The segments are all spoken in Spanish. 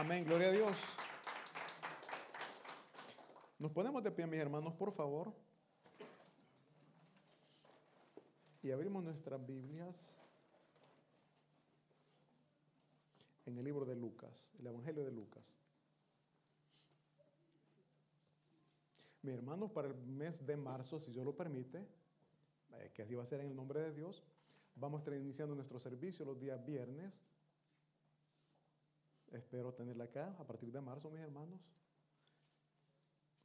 Amén, gloria a Dios. Nos ponemos de pie, mis hermanos, por favor. Y abrimos nuestras Biblias en el libro de Lucas, el Evangelio de Lucas. Mis hermanos, para el mes de marzo, si Dios lo permite, eh, que así va a ser en el nombre de Dios, vamos a estar iniciando nuestro servicio los días viernes. Espero tenerla acá a partir de marzo, mis hermanos.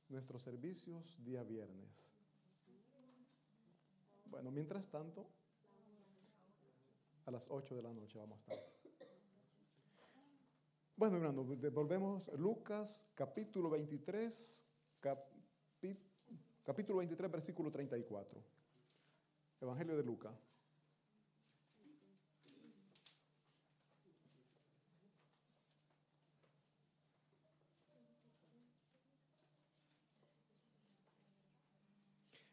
Nuestros servicios día viernes. Bueno, mientras tanto, a las 8 de la noche vamos a estar. Bueno, hermanos, volvemos. Lucas, capítulo 23, capítulo 23, versículo 34. Evangelio de Lucas.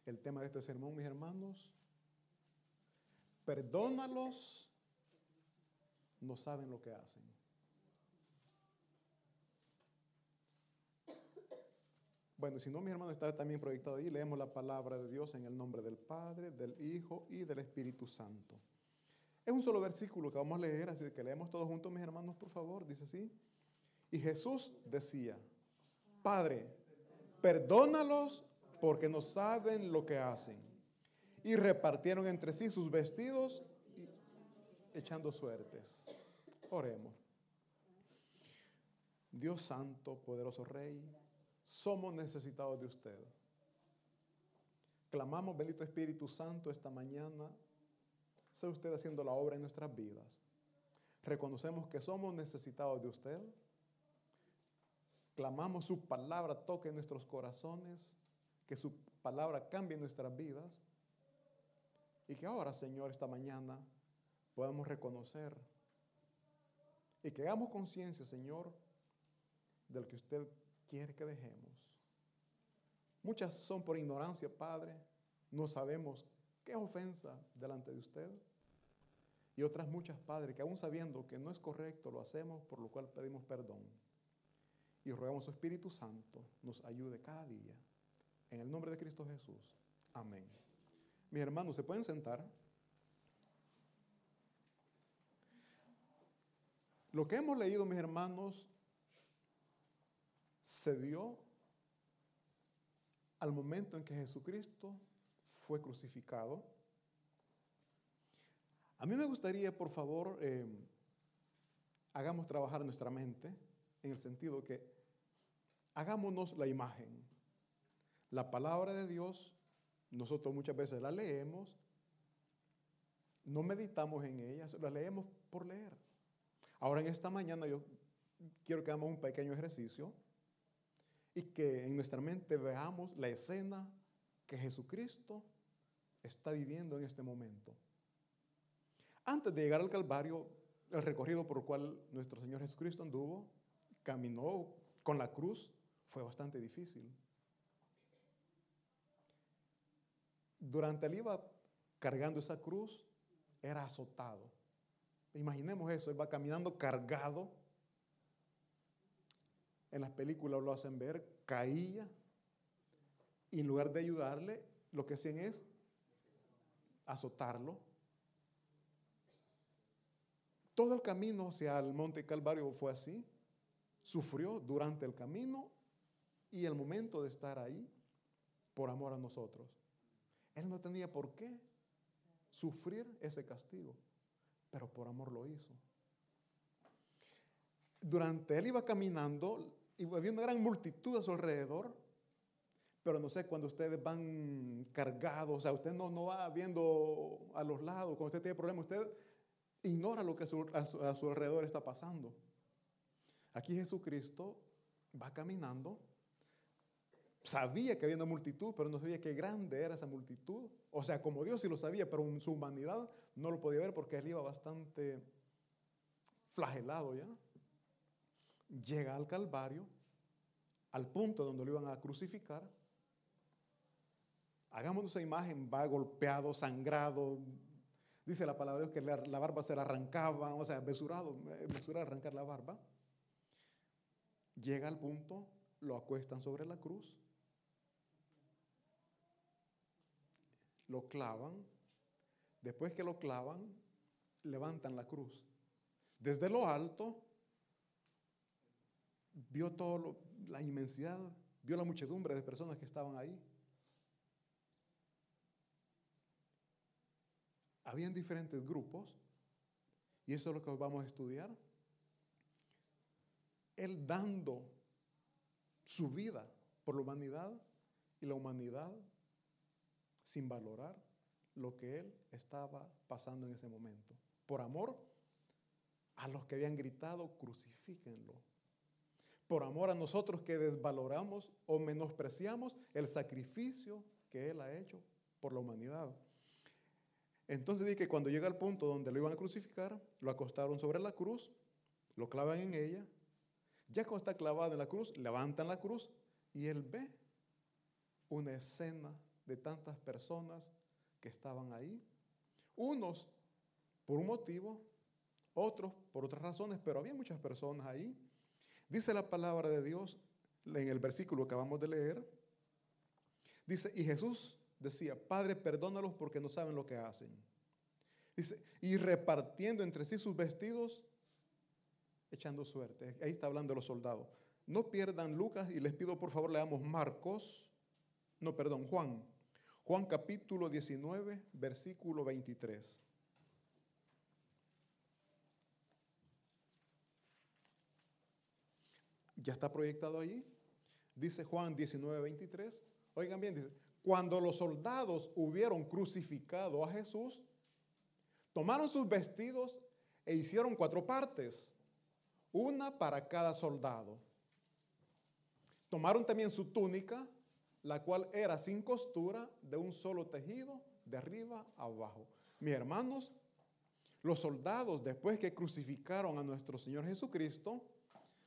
El tema de este sermón, mis hermanos, perdónalos, no saben lo que hacen. Bueno, si no, mi hermano está también proyectado ahí. Leemos la palabra de Dios en el nombre del Padre, del Hijo y del Espíritu Santo. Es un solo versículo que vamos a leer, así que leemos todos juntos, mis hermanos, por favor. Dice así. Y Jesús decía, Padre, perdónalos porque no saben lo que hacen. Y repartieron entre sí sus vestidos echando suertes. Oremos. Dios Santo, poderoso Rey somos necesitados de usted. Clamamos, bendito Espíritu Santo, esta mañana. Sea usted haciendo la obra en nuestras vidas. Reconocemos que somos necesitados de usted. Clamamos su palabra toque nuestros corazones, que su palabra cambie nuestras vidas. Y que ahora, Señor, esta mañana podamos reconocer y que hagamos conciencia, Señor, del que usted quiere que dejemos. Muchas son por ignorancia, Padre. No sabemos qué ofensa delante de usted. Y otras muchas, Padre, que aún sabiendo que no es correcto, lo hacemos, por lo cual pedimos perdón. Y rogamos su Espíritu Santo nos ayude cada día. En el nombre de Cristo Jesús. Amén. Mis hermanos, ¿se pueden sentar? Lo que hemos leído, mis hermanos, se dio al momento en que Jesucristo fue crucificado. A mí me gustaría, por favor, eh, hagamos trabajar nuestra mente en el sentido que hagámonos la imagen. La palabra de Dios, nosotros muchas veces la leemos, no meditamos en ella, la leemos por leer. Ahora en esta mañana yo quiero que hagamos un pequeño ejercicio y que en nuestra mente veamos la escena que Jesucristo está viviendo en este momento. Antes de llegar al Calvario, el recorrido por el cual nuestro Señor Jesucristo anduvo, caminó con la cruz, fue bastante difícil. Durante el iba cargando esa cruz, era azotado. Imaginemos eso, iba caminando cargado en las películas lo hacen ver, caía y en lugar de ayudarle, lo que hacían es azotarlo. Todo el camino hacia el Monte Calvario fue así. Sufrió durante el camino y el momento de estar ahí por amor a nosotros. Él no tenía por qué sufrir ese castigo, pero por amor lo hizo. Durante él iba caminando, y había una gran multitud a su alrededor. Pero no sé, cuando ustedes van cargados, o sea, usted no, no va viendo a los lados, cuando usted tiene problemas, usted ignora lo que a su, a su alrededor está pasando. Aquí Jesucristo va caminando, sabía que había una multitud, pero no sabía qué grande era esa multitud. O sea, como Dios sí lo sabía, pero en su humanidad no lo podía ver porque él iba bastante flagelado ya llega al Calvario, al punto donde lo iban a crucificar. Hagamos esa imagen, va golpeado, sangrado. Dice la palabra de Dios que la, barba se le arrancaba, o sea, besurado, besurado arrancar la barba. llega al punto, lo acuestan sobre la cruz, lo clavan, después que lo clavan, levantan la cruz. Desde lo alto, vio toda la inmensidad, vio la muchedumbre de personas que estaban ahí. Habían diferentes grupos, y eso es lo que vamos a estudiar. Él dando su vida por la humanidad y la humanidad sin valorar lo que él estaba pasando en ese momento. Por amor a los que habían gritado, crucifíquenlo. Por amor a nosotros que desvaloramos o menospreciamos el sacrificio que él ha hecho por la humanidad. Entonces dice que cuando llega al punto donde lo iban a crucificar, lo acostaron sobre la cruz, lo clavan en ella. Ya cuando está clavado en la cruz, levantan la cruz y él ve una escena de tantas personas que estaban ahí. Unos por un motivo, otros por otras razones, pero había muchas personas ahí. Dice la palabra de Dios en el versículo que acabamos de leer. Dice, y Jesús decía, Padre, perdónalos porque no saben lo que hacen. Dice, y repartiendo entre sí sus vestidos, echando suerte. Ahí está hablando de los soldados. No pierdan Lucas y les pido por favor leamos Marcos, no, perdón, Juan. Juan capítulo 19, versículo 23. Ya está proyectado ahí. Dice Juan 19, 23. Oigan bien, dice, cuando los soldados hubieron crucificado a Jesús, tomaron sus vestidos e hicieron cuatro partes, una para cada soldado. Tomaron también su túnica, la cual era sin costura, de un solo tejido, de arriba a abajo. Mis hermanos, los soldados, después que crucificaron a nuestro Señor Jesucristo,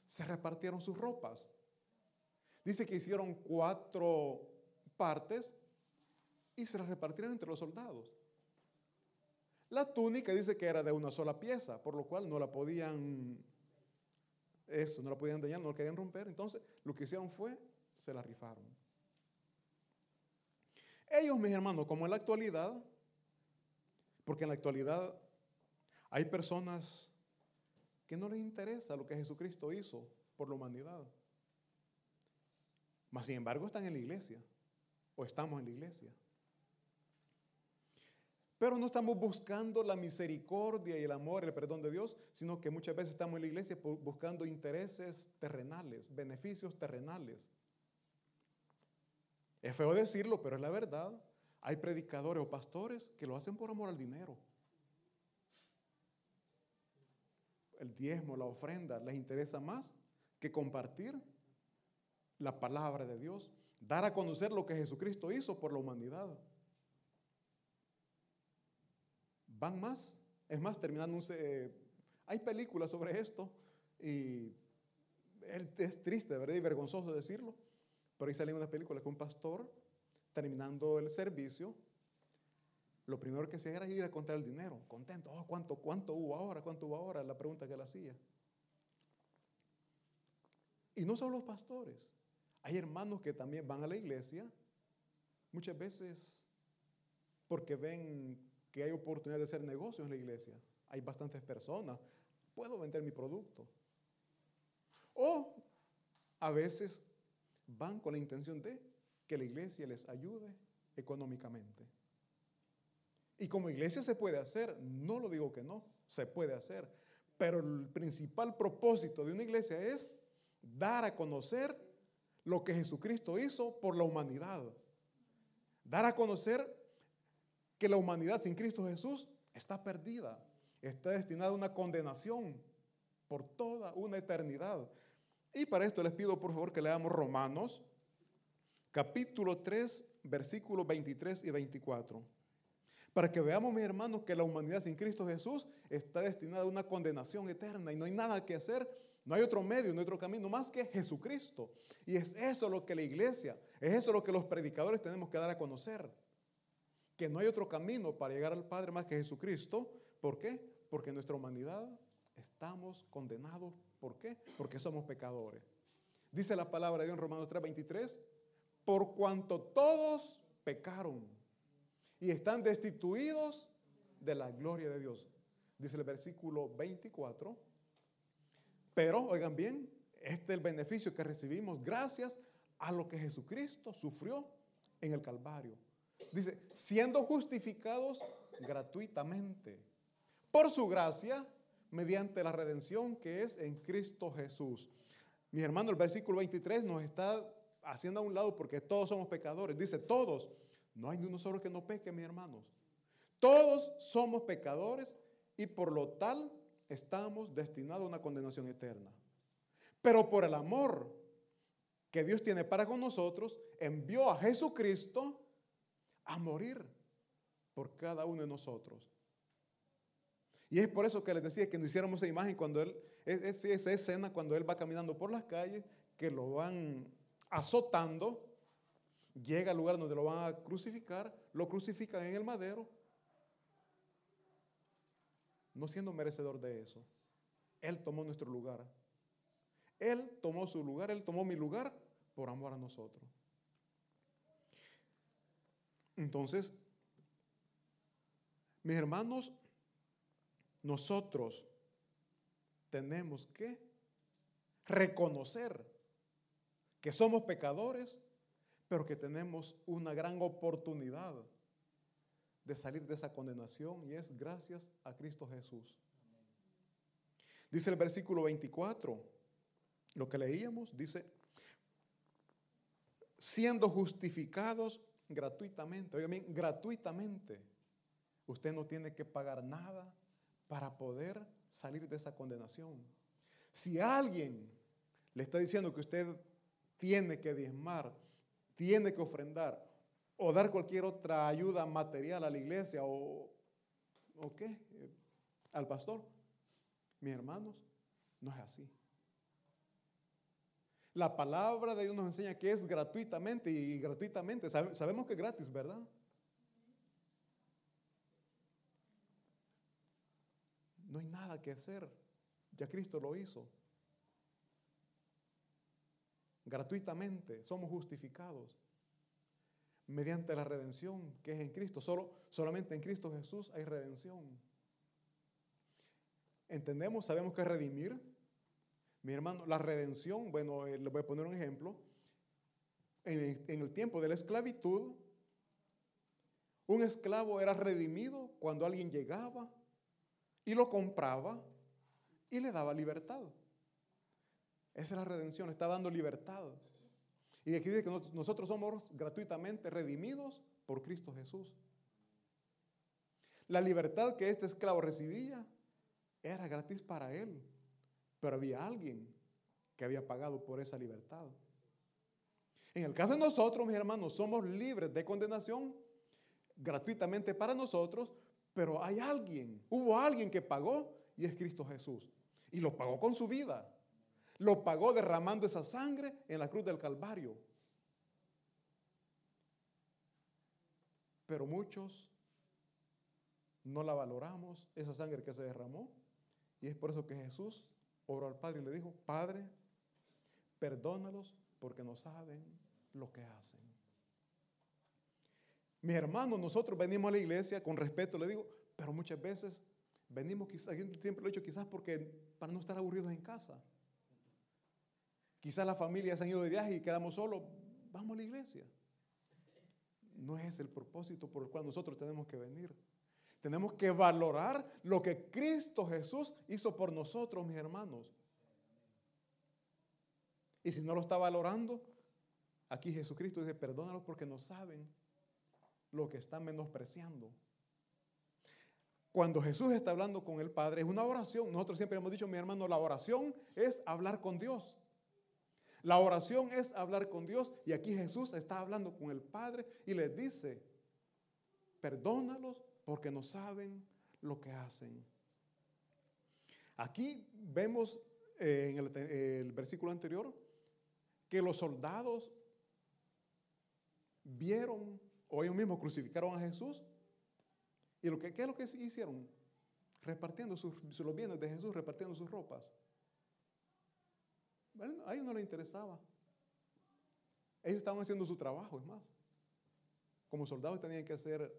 se repartieron sus ropas. Dice que hicieron cuatro partes y se las repartieron entre los soldados. La túnica dice que era de una sola pieza, por lo cual no la podían, eso, no la podían dañar, no la querían romper. Entonces, lo que hicieron fue, se la rifaron. Ellos, mis hermanos, como en la actualidad, porque en la actualidad hay personas que no les interesa lo que Jesucristo hizo por la humanidad. Mas, sin embargo, están en la iglesia o estamos en la iglesia. Pero no estamos buscando la misericordia y el amor, el perdón de Dios, sino que muchas veces estamos en la iglesia buscando intereses terrenales, beneficios terrenales. Es feo decirlo, pero es la verdad. Hay predicadores o pastores que lo hacen por amor al dinero. El diezmo, la ofrenda, les interesa más que compartir la palabra de Dios dar a conocer lo que Jesucristo hizo por la humanidad. Van más, es más, terminando, eh, hay películas sobre esto y es triste, ¿verdad? Y vergonzoso decirlo, pero ahí salen unas películas que un pastor, terminando el servicio, lo primero que hacía era ir a contar el dinero, contento, oh, ¿cuánto, ¿cuánto hubo ahora? ¿Cuánto hubo ahora? La pregunta que él hacía. Y no solo los pastores, hay hermanos que también van a la iglesia, muchas veces porque ven que hay oportunidad de hacer negocios en la iglesia. Hay bastantes personas, puedo vender mi producto. O a veces van con la intención de que la iglesia les ayude económicamente. Y como iglesia se puede hacer, no lo digo que no, se puede hacer. Pero el principal propósito de una iglesia es dar a conocer lo que Jesucristo hizo por la humanidad. Dar a conocer que la humanidad sin Cristo Jesús está perdida, está destinada a una condenación por toda una eternidad. Y para esto les pido por favor que leamos Romanos capítulo 3, versículos 23 y 24. Para que veamos, mis hermanos, que la humanidad sin Cristo Jesús está destinada a una condenación eterna y no hay nada que hacer no hay otro medio, no hay otro camino más que Jesucristo. Y es eso lo que la iglesia, es eso lo que los predicadores tenemos que dar a conocer. Que no hay otro camino para llegar al Padre más que Jesucristo. ¿Por qué? Porque en nuestra humanidad estamos condenados. ¿Por qué? Porque somos pecadores. Dice la palabra de Dios en Romanos 3:23, por cuanto todos pecaron y están destituidos de la gloria de Dios. Dice el versículo 24. Pero, oigan bien, este es el beneficio que recibimos gracias a lo que Jesucristo sufrió en el Calvario. Dice, siendo justificados gratuitamente por su gracia mediante la redención que es en Cristo Jesús. Mi hermano, el versículo 23 nos está haciendo a un lado porque todos somos pecadores. Dice, todos. No hay ni uno solo que no peque, mis hermanos. Todos somos pecadores y por lo tal estamos destinados a una condenación eterna. Pero por el amor que Dios tiene para con nosotros, envió a Jesucristo a morir por cada uno de nosotros. Y es por eso que les decía que nos hiciéramos esa imagen cuando él, esa escena cuando él va caminando por las calles, que lo van azotando, llega al lugar donde lo van a crucificar, lo crucifican en el madero, no siendo merecedor de eso. Él tomó nuestro lugar. Él tomó su lugar, Él tomó mi lugar por amor a nosotros. Entonces, mis hermanos, nosotros tenemos que reconocer que somos pecadores, pero que tenemos una gran oportunidad de salir de esa condenación y es gracias a Cristo Jesús. Dice el versículo 24, lo que leíamos, dice, siendo justificados gratuitamente, oigan gratuitamente, usted no tiene que pagar nada para poder salir de esa condenación. Si alguien le está diciendo que usted tiene que diezmar, tiene que ofrendar o dar cualquier otra ayuda material a la iglesia o, qué, al pastor, mis hermanos, no es así. La palabra de Dios nos enseña que es gratuitamente y gratuitamente. Sabemos que es gratis, ¿verdad? No hay nada que hacer. Ya Cristo lo hizo. Gratuitamente somos justificados mediante la redención que es en Cristo. Solo, solamente en Cristo Jesús hay redención. Entendemos, sabemos que redimir. Mi hermano, la redención, bueno, eh, le voy a poner un ejemplo. En en el tiempo de la esclavitud, un esclavo era redimido cuando alguien llegaba y lo compraba y le daba libertad. Esa es la redención, está dando libertad. Y aquí dice que nosotros somos gratuitamente redimidos por Cristo Jesús. La libertad que este esclavo recibía era gratis para él, pero había alguien que había pagado por esa libertad. En el caso de nosotros, mis hermanos, somos libres de condenación gratuitamente para nosotros, pero hay alguien, hubo alguien que pagó y es Cristo Jesús. Y lo pagó con su vida. Lo pagó derramando esa sangre en la cruz del Calvario. Pero muchos no la valoramos, esa sangre que se derramó. Y es por eso que Jesús oró al Padre y le dijo, Padre, perdónalos porque no saben lo que hacen. Mi hermano, nosotros venimos a la iglesia, con respeto le digo, pero muchas veces venimos quizás, siempre lo he dicho, quizás porque para no estar aburridos en casa. Quizás las familias han ido de viaje y quedamos solos, vamos a la iglesia. No es el propósito por el cual nosotros tenemos que venir. Tenemos que valorar lo que Cristo Jesús hizo por nosotros, mis hermanos. Y si no lo está valorando, aquí Jesucristo dice, perdónalos porque no saben lo que están menospreciando. Cuando Jesús está hablando con el Padre, es una oración. Nosotros siempre hemos dicho, mi hermano, la oración es hablar con Dios. La oración es hablar con Dios y aquí Jesús está hablando con el Padre y les dice, perdónalos porque no saben lo que hacen. Aquí vemos eh, en el, el versículo anterior que los soldados vieron o ellos mismos crucificaron a Jesús. ¿Y lo que, qué es lo que hicieron? Repartiendo sus, los bienes de Jesús, repartiendo sus ropas. a ellos no les interesaba. Ellos estaban haciendo su trabajo, es más. Como soldados tenían que hacer,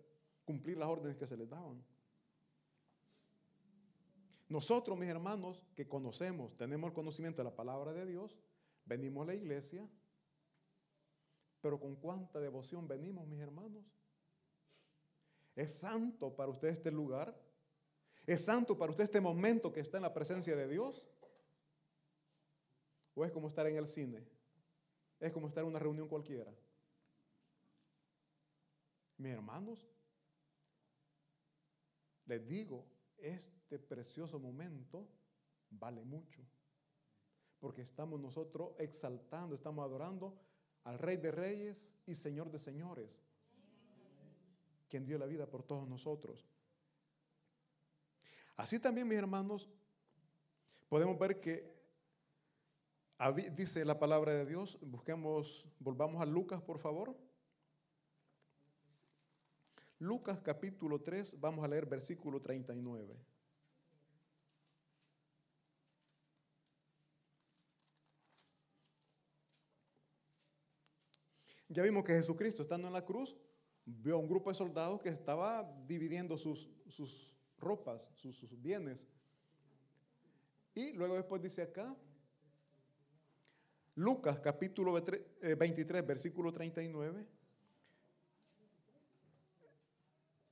cumplir las órdenes que se les daban. Nosotros, mis hermanos, que conocemos, tenemos el conocimiento de la palabra de Dios, venimos a la iglesia, pero con cuánta devoción venimos, mis hermanos. ¿Es santo para usted este lugar? ¿Es santo para usted este momento que está en la presencia de Dios? ¿O es como estar en el cine? ¿Es como estar en una reunión cualquiera? Mis hermanos, les digo, este precioso momento vale mucho. Porque estamos nosotros exaltando, estamos adorando al Rey de Reyes y Señor de Señores, quien dio la vida por todos nosotros. Así también, mis hermanos, podemos ver que dice la palabra de Dios, busquemos, volvamos a Lucas, por favor. Lucas capítulo 3, vamos a leer versículo 39. Ya vimos que Jesucristo, estando en la cruz, vio a un grupo de soldados que estaba dividiendo sus, sus ropas, sus, sus, bienes. Y luego después dice acá, Lucas capítulo 23, eh, versículo 39.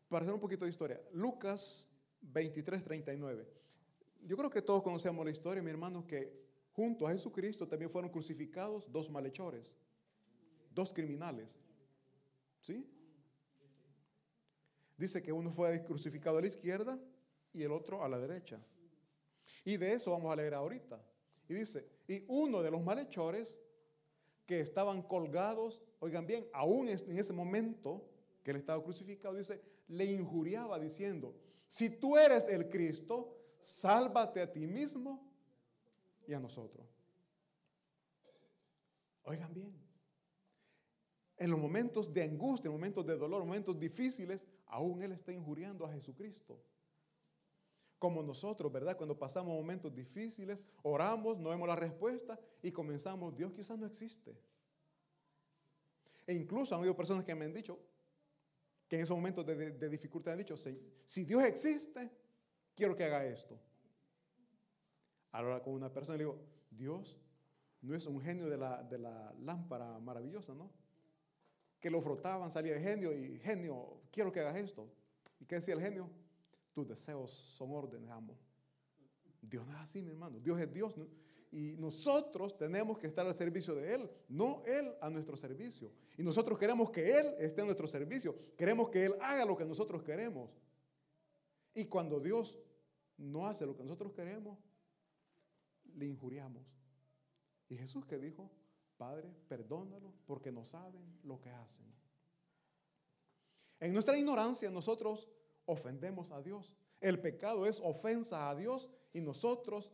Para hacer un poquito de historia, Lucas 23, 39. Yo creo que todos conocemos la historia, mi hermano, que junto a Jesucristo también fueron crucificados dos malhechores dos criminales. ¿Sí? Dice que uno fue crucificado a la izquierda y el otro a la derecha. Y de eso vamos a leer ahorita. Y dice, y uno de los malhechores que estaban colgados, oigan bien, aún en ese momento que él estaba crucificado, dice, le injuriaba diciendo, si tú eres el Cristo, sálvate a ti mismo y a nosotros. Oigan bien, en los momentos de angustia, en los momentos de dolor, en momentos difíciles, aún Él está injuriando a Jesucristo. Como nosotros, ¿verdad? Cuando pasamos momentos difíciles, oramos, no vemos la respuesta y comenzamos, Dios quizás no existe. E incluso han habido personas que me han dicho, que en esos momentos de, dificultad han dicho, si Dios existe, quiero que haga esto. Ahora con una persona le digo, Dios no es un genio de la lámpara maravillosa, ¿no? Que lo frotaban, salía el genio y genio, quiero que hagas esto. ¿Y qué decía el genio? Tus deseos son órdenes, amo. Dios no es así, mi hermano. Dios es Dios. Y nosotros tenemos que estar al servicio de Él, no Él a nuestro servicio. Y nosotros queremos que Él esté a nuestro servicio. Queremos que Él haga lo que nosotros queremos. Y cuando Dios no hace lo que nosotros queremos, le injuriamos. ¿Y Jesús qué dijo? Padre, perdónalo porque no saben lo que hacen. En nuestra ignorancia nosotros ofendemos a Dios. El pecado es ofensa a Dios y nosotros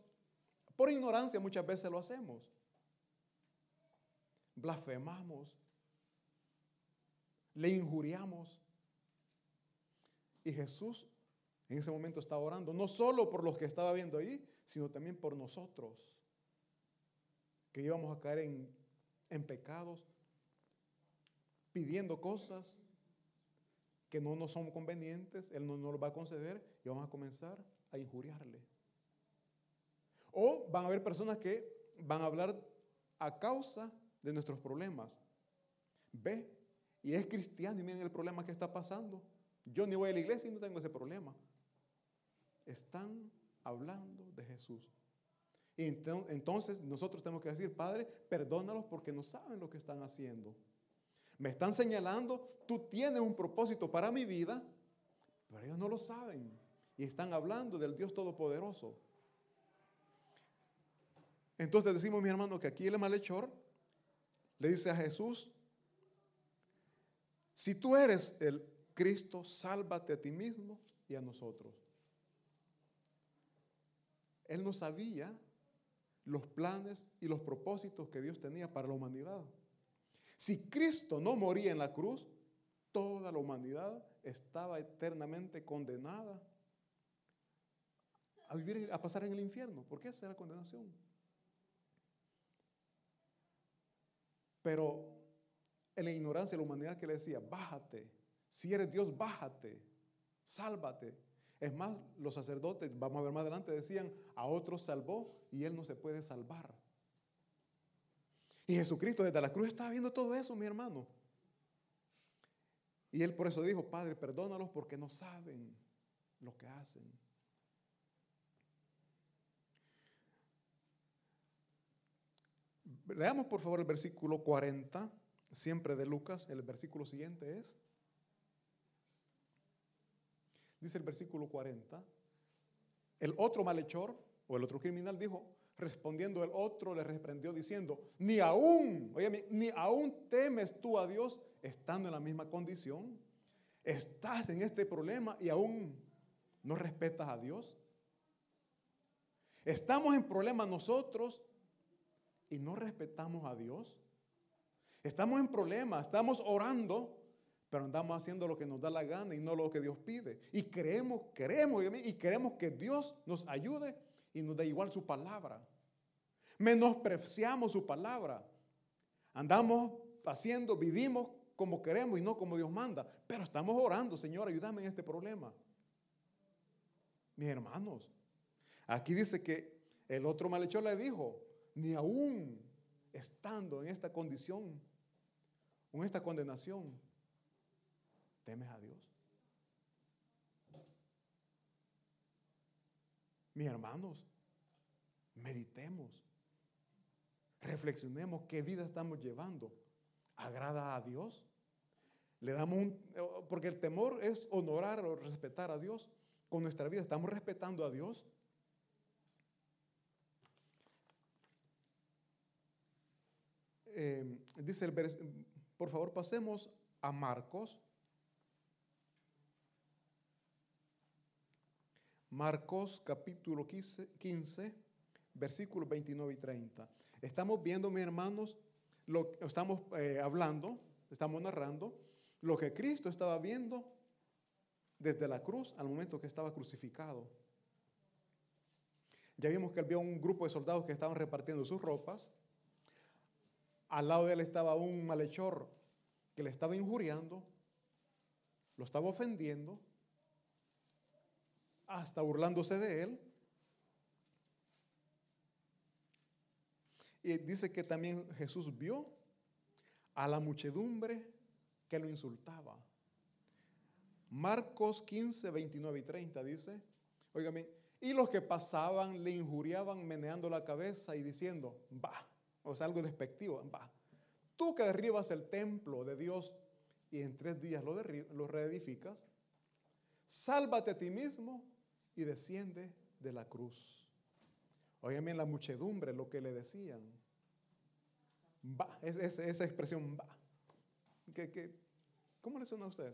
por ignorancia muchas veces lo hacemos. Blasfemamos, le injuriamos. Y Jesús en ese momento estaba orando, no solo por los que estaba viendo ahí, sino también por nosotros, que íbamos a caer en en pecados, pidiendo cosas que no nos son convenientes, Él no nos va a conceder y vamos a comenzar a injuriarle. O van a haber personas que van a hablar a causa de nuestros problemas. Ve, y es cristiano y miren el problema que está pasando. Yo ni voy a la iglesia y no tengo ese problema. Están hablando de Jesús. Y entonces nosotros tenemos que decir, Padre, perdónalos porque no saben lo que están haciendo. Me están señalando, tú tienes un propósito para mi vida, pero ellos no lo saben. Y están hablando del Dios Todopoderoso. Entonces decimos, mi hermano, que aquí el malhechor le dice a Jesús, si tú eres el Cristo, sálvate a ti mismo y a nosotros. Él no sabía los planes y los propósitos que Dios tenía para la humanidad. Si Cristo no moría en la cruz, toda la humanidad estaba eternamente condenada a vivir, a pasar en el infierno. ¿Por qué esa es la condenación? Pero en la ignorancia de la humanidad que le decía, bájate, si eres Dios, bájate, sálvate. Es más, los sacerdotes, vamos a ver más adelante, decían, a otros salvó y él no se puede salvar. Y Jesucristo desde la cruz estaba viendo todo eso, mi hermano. Y él por eso dijo, Padre, perdónalos porque no saben lo que hacen. Leamos por favor el versículo 40, siempre de Lucas. El versículo siguiente es, dice el versículo 40, el otro malhechor o el otro criminal dijo, respondiendo el otro le reprendió diciendo, ni aún, oye, ni aún temes tú a Dios estando en la misma condición. Estás en este problema y aún no respetas a Dios. Estamos en problemas nosotros y no respetamos a Dios. Estamos en problemas, estamos orando, pero andamos haciendo lo que nos da la gana y no lo que Dios pide. Y creemos, queremos y queremos que Dios nos ayude y nos dé igual su palabra. Menospreciamos su palabra. Andamos haciendo, vivimos como queremos y no como Dios manda. Pero estamos orando, Señor, ayúdame en este problema. Mis hermanos, aquí dice que el otro malhechor le dijo, ni aún estando en esta condición, en esta condenación, temes a Dios. Mis hermanos, meditemos, reflexionemos qué vida estamos llevando. ¿Agrada a Dios? Le damos un, porque el temor es honorar o respetar a Dios con nuestra vida. ¿Estamos respetando a Dios? Eh, dice el por favor pasemos a Marcos. Marcos capítulo 15, 15 versículos 29 y 30. Estamos viendo, mis hermanos, lo estamos eh, hablando, estamos narrando lo que Cristo estaba viendo desde la cruz al momento que estaba crucificado. Ya vimos que vio un grupo de soldados que estaban repartiendo sus ropas. Al lado de él estaba un malhechor que le estaba injuriando, lo estaba ofendiendo, hasta burlándose de él. Y dice que también Jesús vio a la muchedumbre que lo insultaba. Marcos 15, 29 y 30 dice, óigame, y los que pasaban le injuriaban meneando la cabeza y diciendo, va, o sea, algo despectivo, va. Tú que derribas el templo de Dios y en tres días lo, lo reedificas, sálvate a ti mismo y desciende de la cruz. Óyeme la muchedumbre lo que le decían. Va, esa expresión va. cómo le suena a usted?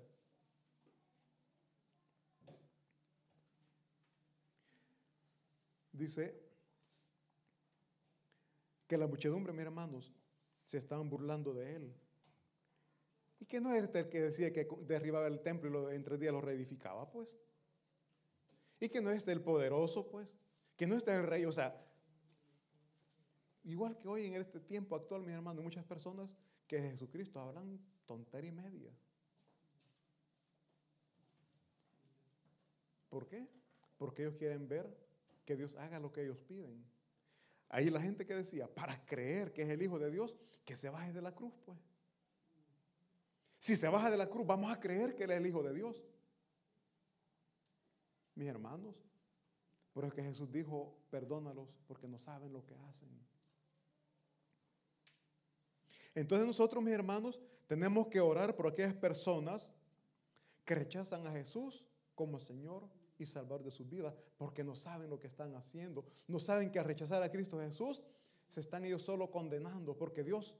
Dice, que la muchedumbre, mis hermanos, se estaban burlando de él. Y que no era el que decía que derribaba el templo y en tres días lo reedificaba, pues. Y que no es el poderoso, pues. Que no es el rey, o sea, igual que hoy en este tiempo actual, mis hermanos, muchas personas que de Jesucristo hablan tontería y media. ¿Por qué? Porque ellos quieren ver que Dios haga lo que ellos piden. Ahí la gente que decía, para creer que es el Hijo de Dios, que se baje de la cruz, pues. Si se baja de la cruz, vamos a creer que Él es el Hijo de Dios. Mis hermanos, por eso que Jesús dijo, perdónalos porque no saben lo que hacen. Entonces nosotros, mis hermanos, tenemos que orar por aquellas personas que rechazan a Jesús como Señor y salvar de sus vidas, porque no saben lo que están haciendo. No saben que al rechazar a Cristo Jesús, se están ellos solo condenando, porque Dios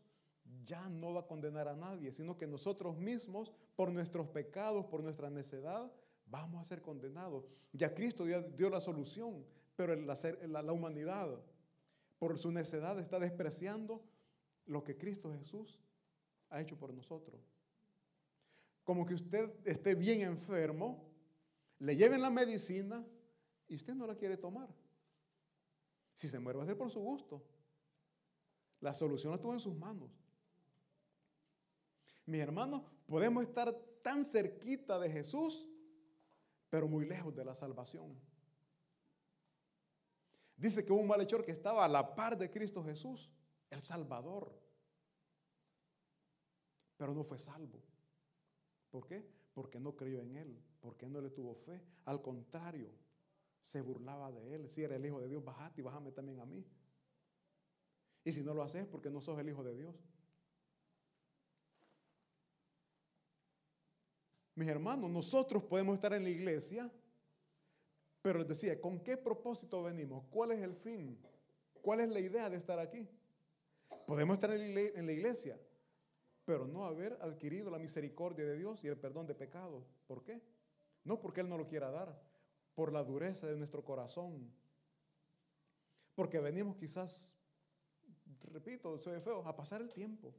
ya no va a condenar a nadie, sino que nosotros mismos, por nuestros pecados, por nuestra necedad, vamos a ser condenados. Ya Cristo dio, la solución, pero la, humanidad, por su necedad, está despreciando lo que Cristo Jesús ha hecho por nosotros. Como que usted esté bien enfermo le lleven la medicina y usted no la quiere tomar. Si se muere va a ser por su gusto. La solución la tuvo en sus manos. Mis hermanos, podemos estar tan cerquita de Jesús, pero muy lejos de la salvación. Dice que un malhechor que estaba a la par de Cristo Jesús, el Salvador, pero no fue salvo. ¿Por qué? Porque no creyó en Él, porque no le tuvo fe. Al contrario, se burlaba de Él. Si era el Hijo de Dios, bajate y bájame también a mí. Y si no lo haces, porque no sos el Hijo de Dios. Mis hermanos, nosotros podemos estar en la iglesia, pero les decía, ¿con qué propósito venimos? ¿Cuál es el fin? ¿Cuál es la idea de estar aquí? Podemos estar en la iglesia, pero no haber adquirido la misericordia de Dios y el perdón de pecados. ¿Por qué? No porque Él no lo quiera dar, por la dureza de nuestro corazón. Porque venimos quizás, repito, soy feo, a pasar el tiempo.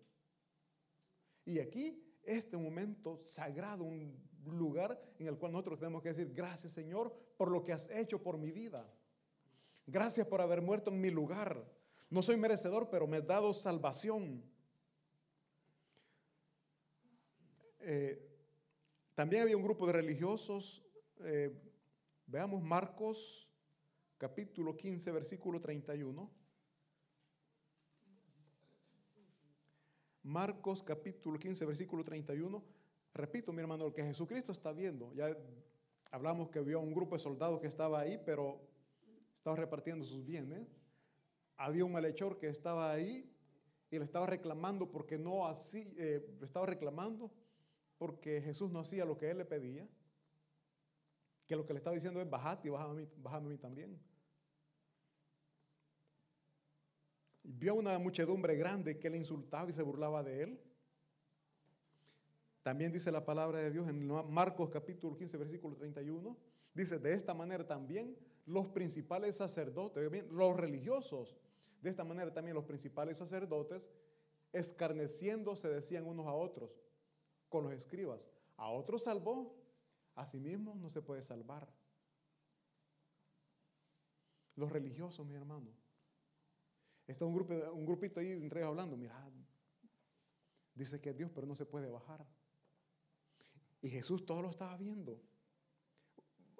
Y aquí este momento sagrado, un lugar en el cual nosotros tenemos que decir, gracias Señor por lo que has hecho por mi vida. Gracias por haber muerto en mi lugar. No soy merecedor, pero me has dado salvación. Eh, también había un grupo de religiosos, eh, veamos Marcos capítulo 15, versículo 31. Marcos capítulo 15, versículo 31. Repito, mi hermano, lo que Jesucristo está viendo. Ya hablamos que vio un grupo de soldados que estaba ahí, pero estaba repartiendo sus bienes. Había un malhechor que estaba ahí y le estaba reclamando porque no así, eh, le estaba reclamando porque Jesús no hacía lo que él le pedía. Que lo que le estaba diciendo es bajate y bájame a mí también. Vio una muchedumbre grande que le insultaba y se burlaba de él. También dice la palabra de Dios en Marcos capítulo 15, versículo 31. Dice, de esta manera también los principales sacerdotes, los religiosos, de esta manera también los principales sacerdotes, escarneciendo se decían unos a otros con los escribas. A otros salvó, a sí mismo no se puede salvar. Los religiosos, mi hermano, Está un, grupo, un grupito ahí entre hablando, mira, dice que es Dios, pero no se puede bajar. Y Jesús todo lo estaba viendo.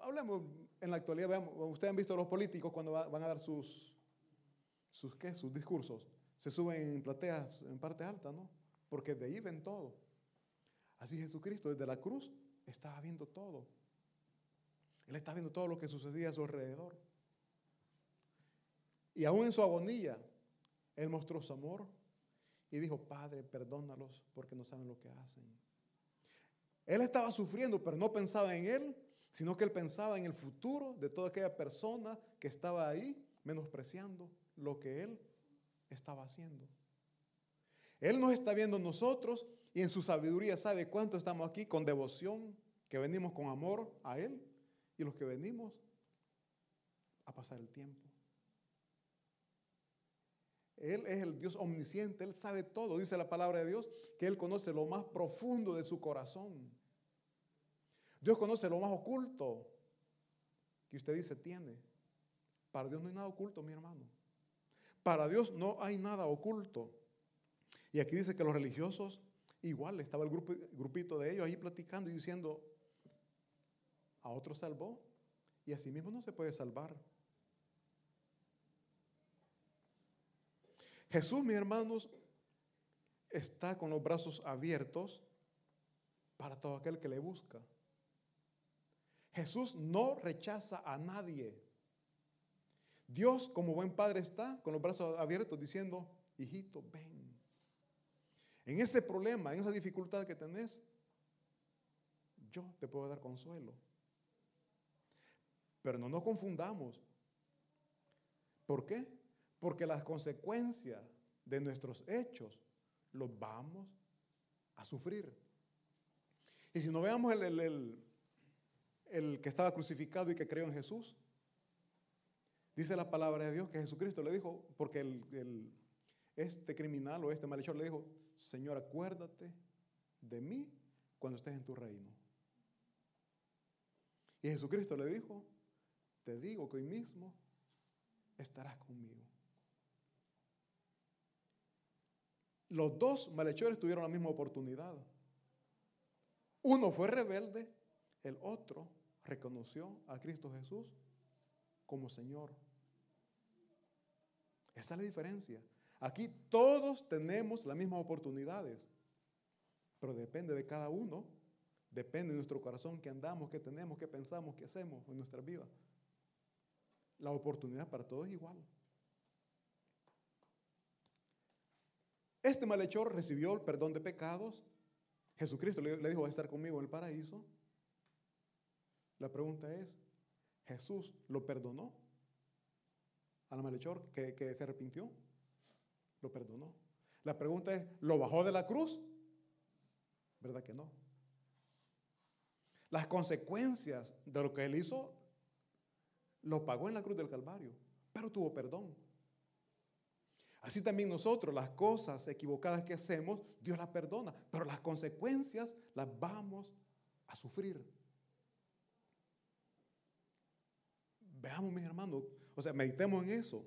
Hablemos en la actualidad, veamos, ustedes han visto a los políticos cuando van a dar sus, sus, ¿qué? sus discursos. Se suben en plateas en parte alta, ¿no? Porque de ahí ven todo. Así Jesucristo desde la cruz estaba viendo todo. Él estaba viendo todo lo que sucedía a su alrededor. Y aún en su agonía, él mostró su amor y dijo, Padre, perdónalos porque no saben lo que hacen. Él estaba sufriendo, pero no pensaba en Él, sino que Él pensaba en el futuro de toda aquella persona que estaba ahí, menospreciando lo que Él estaba haciendo. Él nos está viendo nosotros y en su sabiduría sabe cuánto estamos aquí con devoción, que venimos con amor a Él y los que venimos a pasar el tiempo. Él es el Dios omnisciente, Él sabe todo. Dice la palabra de Dios que Él conoce lo más profundo de su corazón. Dios conoce lo más oculto que usted dice tiene. Para Dios no hay nada oculto, mi hermano. Para Dios no hay nada oculto. Y aquí dice que los religiosos, igual, estaba el grupito de ellos ahí platicando y diciendo, a otro salvó y a sí mismo no se puede salvar. Jesús, mis hermanos, está con los brazos abiertos para todo aquel que le busca. Jesús no rechaza a nadie. Dios, como buen padre, está con los brazos abiertos diciendo, hijito, ven. En ese problema, en esa dificultad que tenés, yo te puedo dar consuelo. Pero no nos confundamos. ¿Por qué? Porque las consecuencias de nuestros hechos los vamos a sufrir. Y si no veamos el, el, que estaba crucificado y que creyó en Jesús, dice la palabra de Dios que Jesucristo le dijo, porque el, este criminal o este malhechor le dijo, Señor, acuérdate de mí cuando estés en tu reino. Y Jesucristo le dijo, te digo que hoy mismo estarás conmigo. Los dos malhechores tuvieron la misma oportunidad. Uno fue rebelde, el otro reconoció a Cristo Jesús como Señor. Esa es la diferencia. Aquí todos tenemos las mismas oportunidades, pero depende de cada uno, depende de nuestro corazón, que andamos, que tenemos, que pensamos, que hacemos en nuestra vida. La oportunidad para todos es igual. Este malhechor recibió el perdón de pecados. Jesucristo le, dijo, va a estar conmigo en el paraíso. La pregunta es, ¿Jesús lo perdonó? Al malhechor que, que se arrepintió. Lo perdonó. La pregunta es, ¿lo bajó de la cruz? ¿Verdad que no? Las consecuencias de lo que él hizo, lo pagó en la cruz del Calvario, pero tuvo perdón. Así también nosotros, las cosas equivocadas que hacemos, Dios las perdona, pero las consecuencias las vamos a sufrir. Veamos, mis hermanos, o sea, meditemos en eso.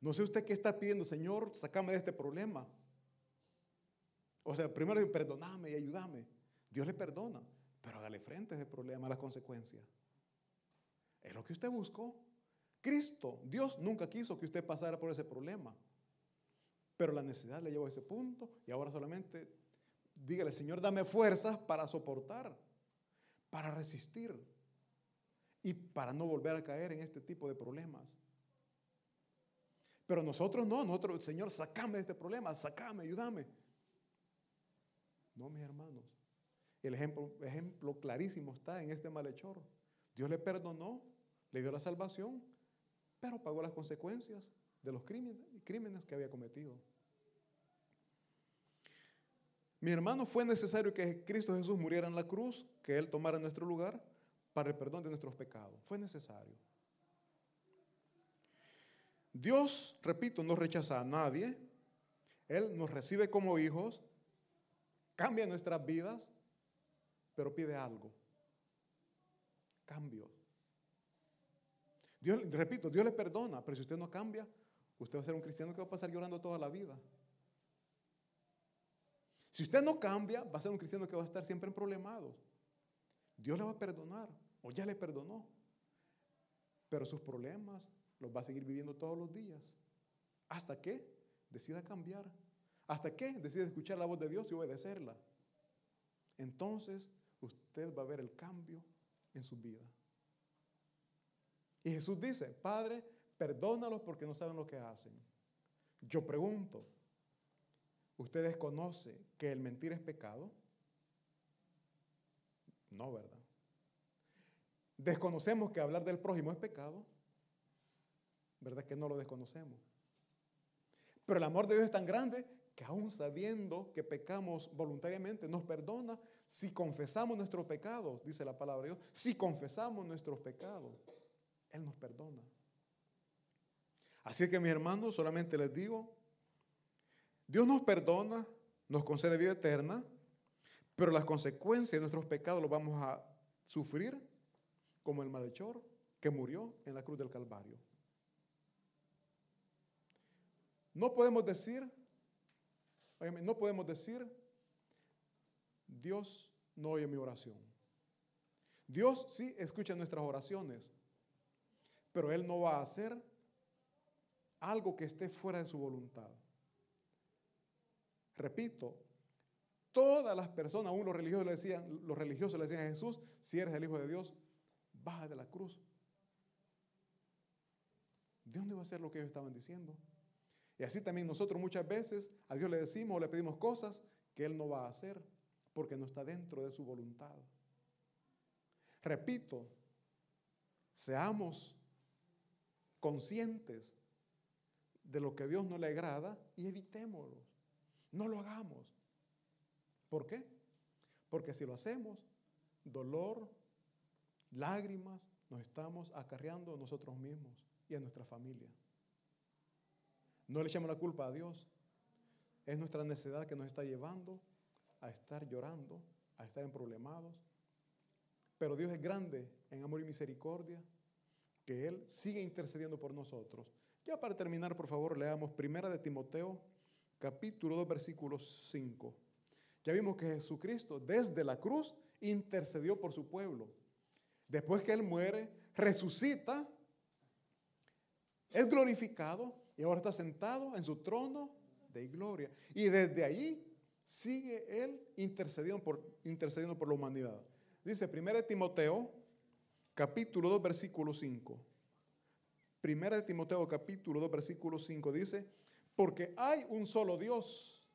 No sé usted qué está pidiendo, Señor, sacame de este problema. O sea, primero perdoname y ayúdame. Dios le perdona, pero hágale frente a ese problema, a las consecuencias. Es lo que usted buscó. Cristo, Dios nunca quiso que usted pasara por ese problema. Pero la necesidad le llevó a ese punto y ahora solamente dígale, Señor, dame fuerzas para soportar, para resistir y para no volver a caer en este tipo de problemas. Pero nosotros no, nosotros, Señor, sacame de este problema, sacame, ayúdame. No, mis hermanos. El ejemplo, ejemplo clarísimo está en este malhechor. Dios le perdonó, le dio la salvación, pero pagó las consecuencias de los crímenes, crímenes que había cometido. Mi hermano, fue necesario que Cristo Jesús muriera en la cruz, que Él tomara nuestro lugar para el perdón de nuestros pecados. Fue necesario. Dios, repito, no rechaza a nadie. Él nos recibe como hijos, cambia nuestras vidas, pero pide algo. Cambio. Dios, repito, Dios le perdona, pero si usted no cambia, usted va a ser un cristiano que va a pasar llorando toda la vida. Si usted no cambia, va a ser un cristiano que va a estar siempre en problemados. Dios le va a perdonar, o ya le perdonó. Pero sus problemas, los va a seguir viviendo todos los días. ¿Hasta que Decida cambiar. ¿Hasta que Decida escuchar la voz de Dios y obedecerla. Entonces usted va a ver el cambio en su vida. Y Jesús dice, Padre, perdónalos porque no saben lo que hacen. Yo pregunto, ¿ustedes conocen que el mentir es pecado? No, ¿verdad? ¿Desconocemos que hablar del prójimo es pecado? ¿Verdad que no lo desconocemos? Pero el amor de Dios es tan grande que aún sabiendo que pecamos voluntariamente, nos perdona si confesamos nuestros pecados, dice la palabra de Dios. Si confesamos nuestros pecados, Él nos perdona. Así que mis hermanos, solamente les digo, Dios nos perdona, nos concede vida eterna, pero las consecuencias de nuestros pecados los vamos a sufrir como el malhechor que murió en la cruz del Calvario. No podemos decir, no podemos decir, Dios no oye mi oración. Dios sí escucha nuestras oraciones, pero Él no va a hacer algo que esté fuera de su voluntad. Repito, todas las personas, aún los religiosos le decían, los religiosos le decían a Jesús, si eres el Hijo de Dios, baja de la cruz. ¿De dónde va a ser lo que ellos estaban diciendo? Y así también nosotros muchas veces a Dios le decimos o le pedimos cosas que Él no va a hacer porque no está dentro de su voluntad. Repito, seamos conscientes de lo que a Dios no le agrada y evitémoslo. No lo hagamos. ¿Por qué? Porque si lo hacemos, dolor, lágrimas, nos estamos acarreando a nosotros mismos y a nuestra familia. No le echamos la culpa a Dios. Es nuestra necesidad que nos está llevando a estar llorando, a estar en problemados. Pero Dios es grande en amor y misericordia, que Él sigue intercediendo por nosotros. Ya para terminar, por favor, leamos Primera de Timoteo, capítulo 2, versículo 5. Ya vimos que Jesucristo desde la cruz intercedió por su pueblo. Después que Él muere, resucita, es glorificado y ahora está sentado en su trono de gloria. Y desde ahí sigue Él intercediendo por, intercediendo por la humanidad. Dice 1 Timoteo, capítulo 2, versículo 5. 1 Timoteo, capítulo 2, versículo 5 dice, porque hay un solo Dios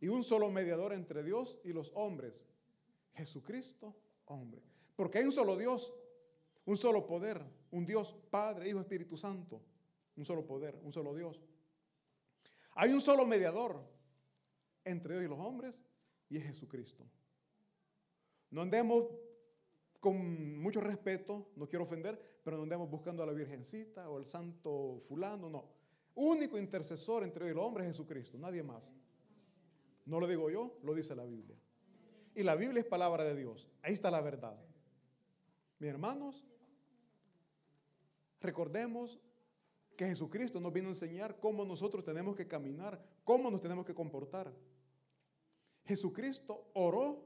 y un solo mediador entre Dios y los hombres, Jesucristo, hombre. Porque hay un solo Dios, un solo poder, un Dios Padre, Hijo, Espíritu Santo, un solo poder, un solo Dios. Hay un solo mediador entre Dios y los hombres y es Jesucristo. No andemos con mucho respeto, no quiero ofender, pero no andemos buscando a la Virgencita o el santo fulano, no. Único intercesor entre los hombres es Jesucristo, nadie más. No lo digo yo, lo dice la Biblia. Y la Biblia es palabra de Dios. Ahí está la verdad. Mis hermanos, recordemos que Jesucristo nos vino a enseñar cómo nosotros tenemos que caminar, cómo nos tenemos que comportar. Jesucristo oró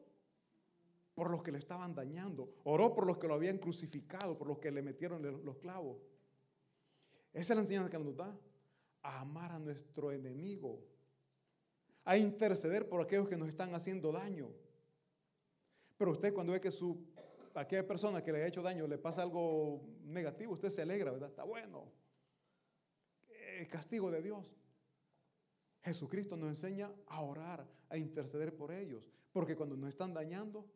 por los que le estaban dañando, oró por los que lo habían crucificado, por los que le metieron los clavos. Esa es la enseñanza que nos da, a amar a nuestro enemigo, a interceder por aquellos que nos están haciendo daño. Pero usted cuando ve que su, aquella persona que le ha hecho daño le pasa algo negativo, usted se alegra, ¿verdad? Está bueno. El castigo de Dios. Jesucristo nos enseña a orar, a interceder por ellos. Porque cuando nos están dañando,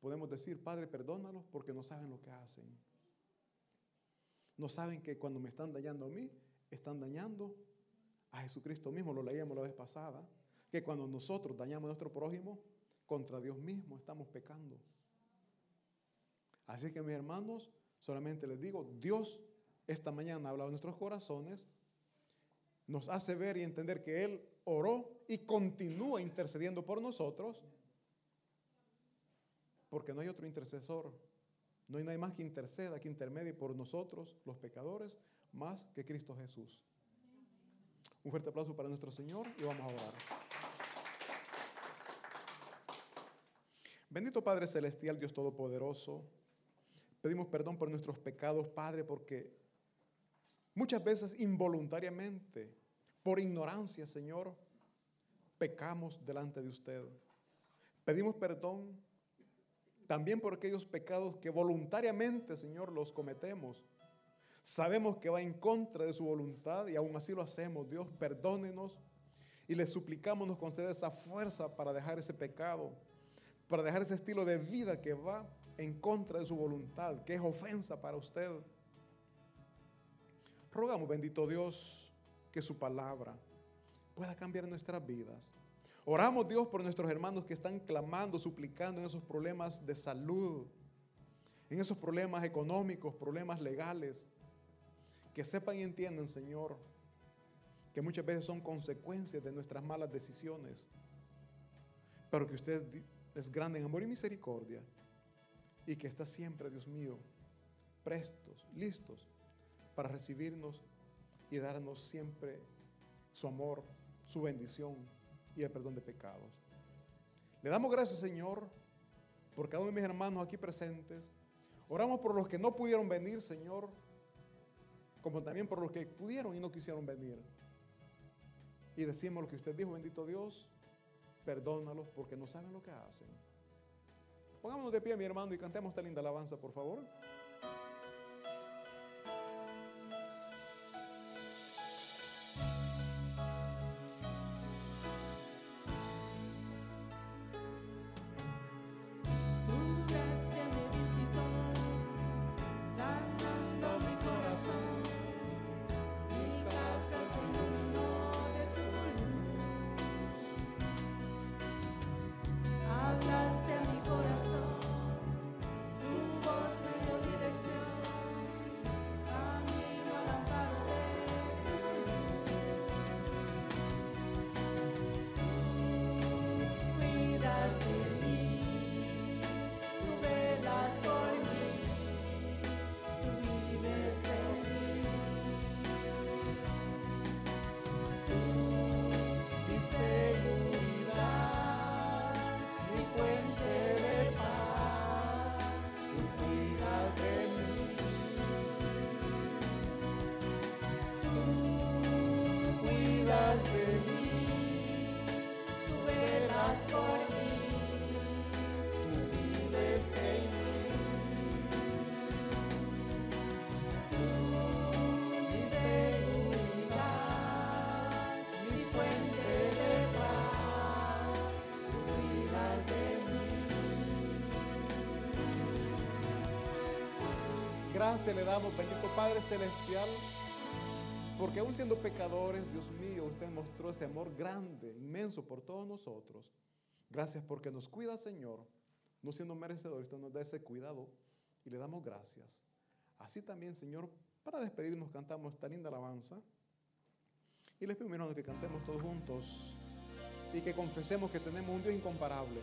podemos decir, Padre, perdónalos porque no saben lo que hacen. No saben que cuando me están dañando a mí, están dañando a Jesucristo mismo. Lo leíamos la vez pasada. Que cuando nosotros dañamos a nuestro prójimo, contra Dios mismo estamos pecando. Así que mis hermanos, solamente les digo, Dios esta mañana ha hablado en nuestros corazones, nos hace ver y entender que Él oró y continúa intercediendo por nosotros, porque no hay otro intercesor, no hay nadie más que interceda, que intermedie por nosotros, los pecadores, más que Cristo Jesús. Un fuerte aplauso para nuestro Señor y vamos a orar. Bendito Padre Celestial, Dios Todopoderoso, pedimos perdón por nuestros pecados, Padre, porque muchas veces involuntariamente, por ignorancia, Señor, pecamos delante de usted. Pedimos perdón también por aquellos pecados que voluntariamente, Señor, los cometemos. Sabemos que va en contra de su voluntad y aún así lo hacemos. Dios, perdónenos y le suplicamos nos conceda esa fuerza para dejar ese pecado para dejar ese estilo de vida que va en contra de su voluntad, que es ofensa para usted. Rogamos, bendito Dios, que su palabra pueda cambiar nuestras vidas. Oramos, Dios, por nuestros hermanos que están clamando, suplicando en esos problemas de salud, en esos problemas económicos, problemas legales. Que sepan y entiendan, Señor, que muchas veces son consecuencias de nuestras malas decisiones. Pero que usted es grande en amor y misericordia y que está siempre, Dios mío, prestos, listos para recibirnos y darnos siempre su amor, su bendición y el perdón de pecados. Le damos gracias, Señor, por cada uno de mis hermanos aquí presentes. Oramos por los que no pudieron venir, Señor, como también por los que pudieron y no quisieron venir. Y decimos lo que usted dijo, bendito Dios, perdónalos porque no saben lo que hacen. Pongámonos de pie, mi hermano, y cantemos esta linda alabanza, por favor. Gracias le damos, bendito Padre Celestial, porque aún siendo pecadores, Dios mío, usted mostró ese amor grande, inmenso por todos nosotros. Gracias porque nos cuida, Señor, no siendo merecedores, usted nos da ese cuidado y le damos gracias. Así también, Señor, para despedirnos cantamos esta linda alabanza. Y les pido, hermanos, que cantemos todos juntos y que confesemos que tenemos un Dios incomparable.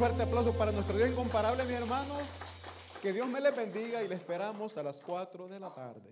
Fuerte aplauso para nuestro Dios incomparable, mis hermanos. Que Dios me les bendiga y le esperamos a las 4 de la tarde.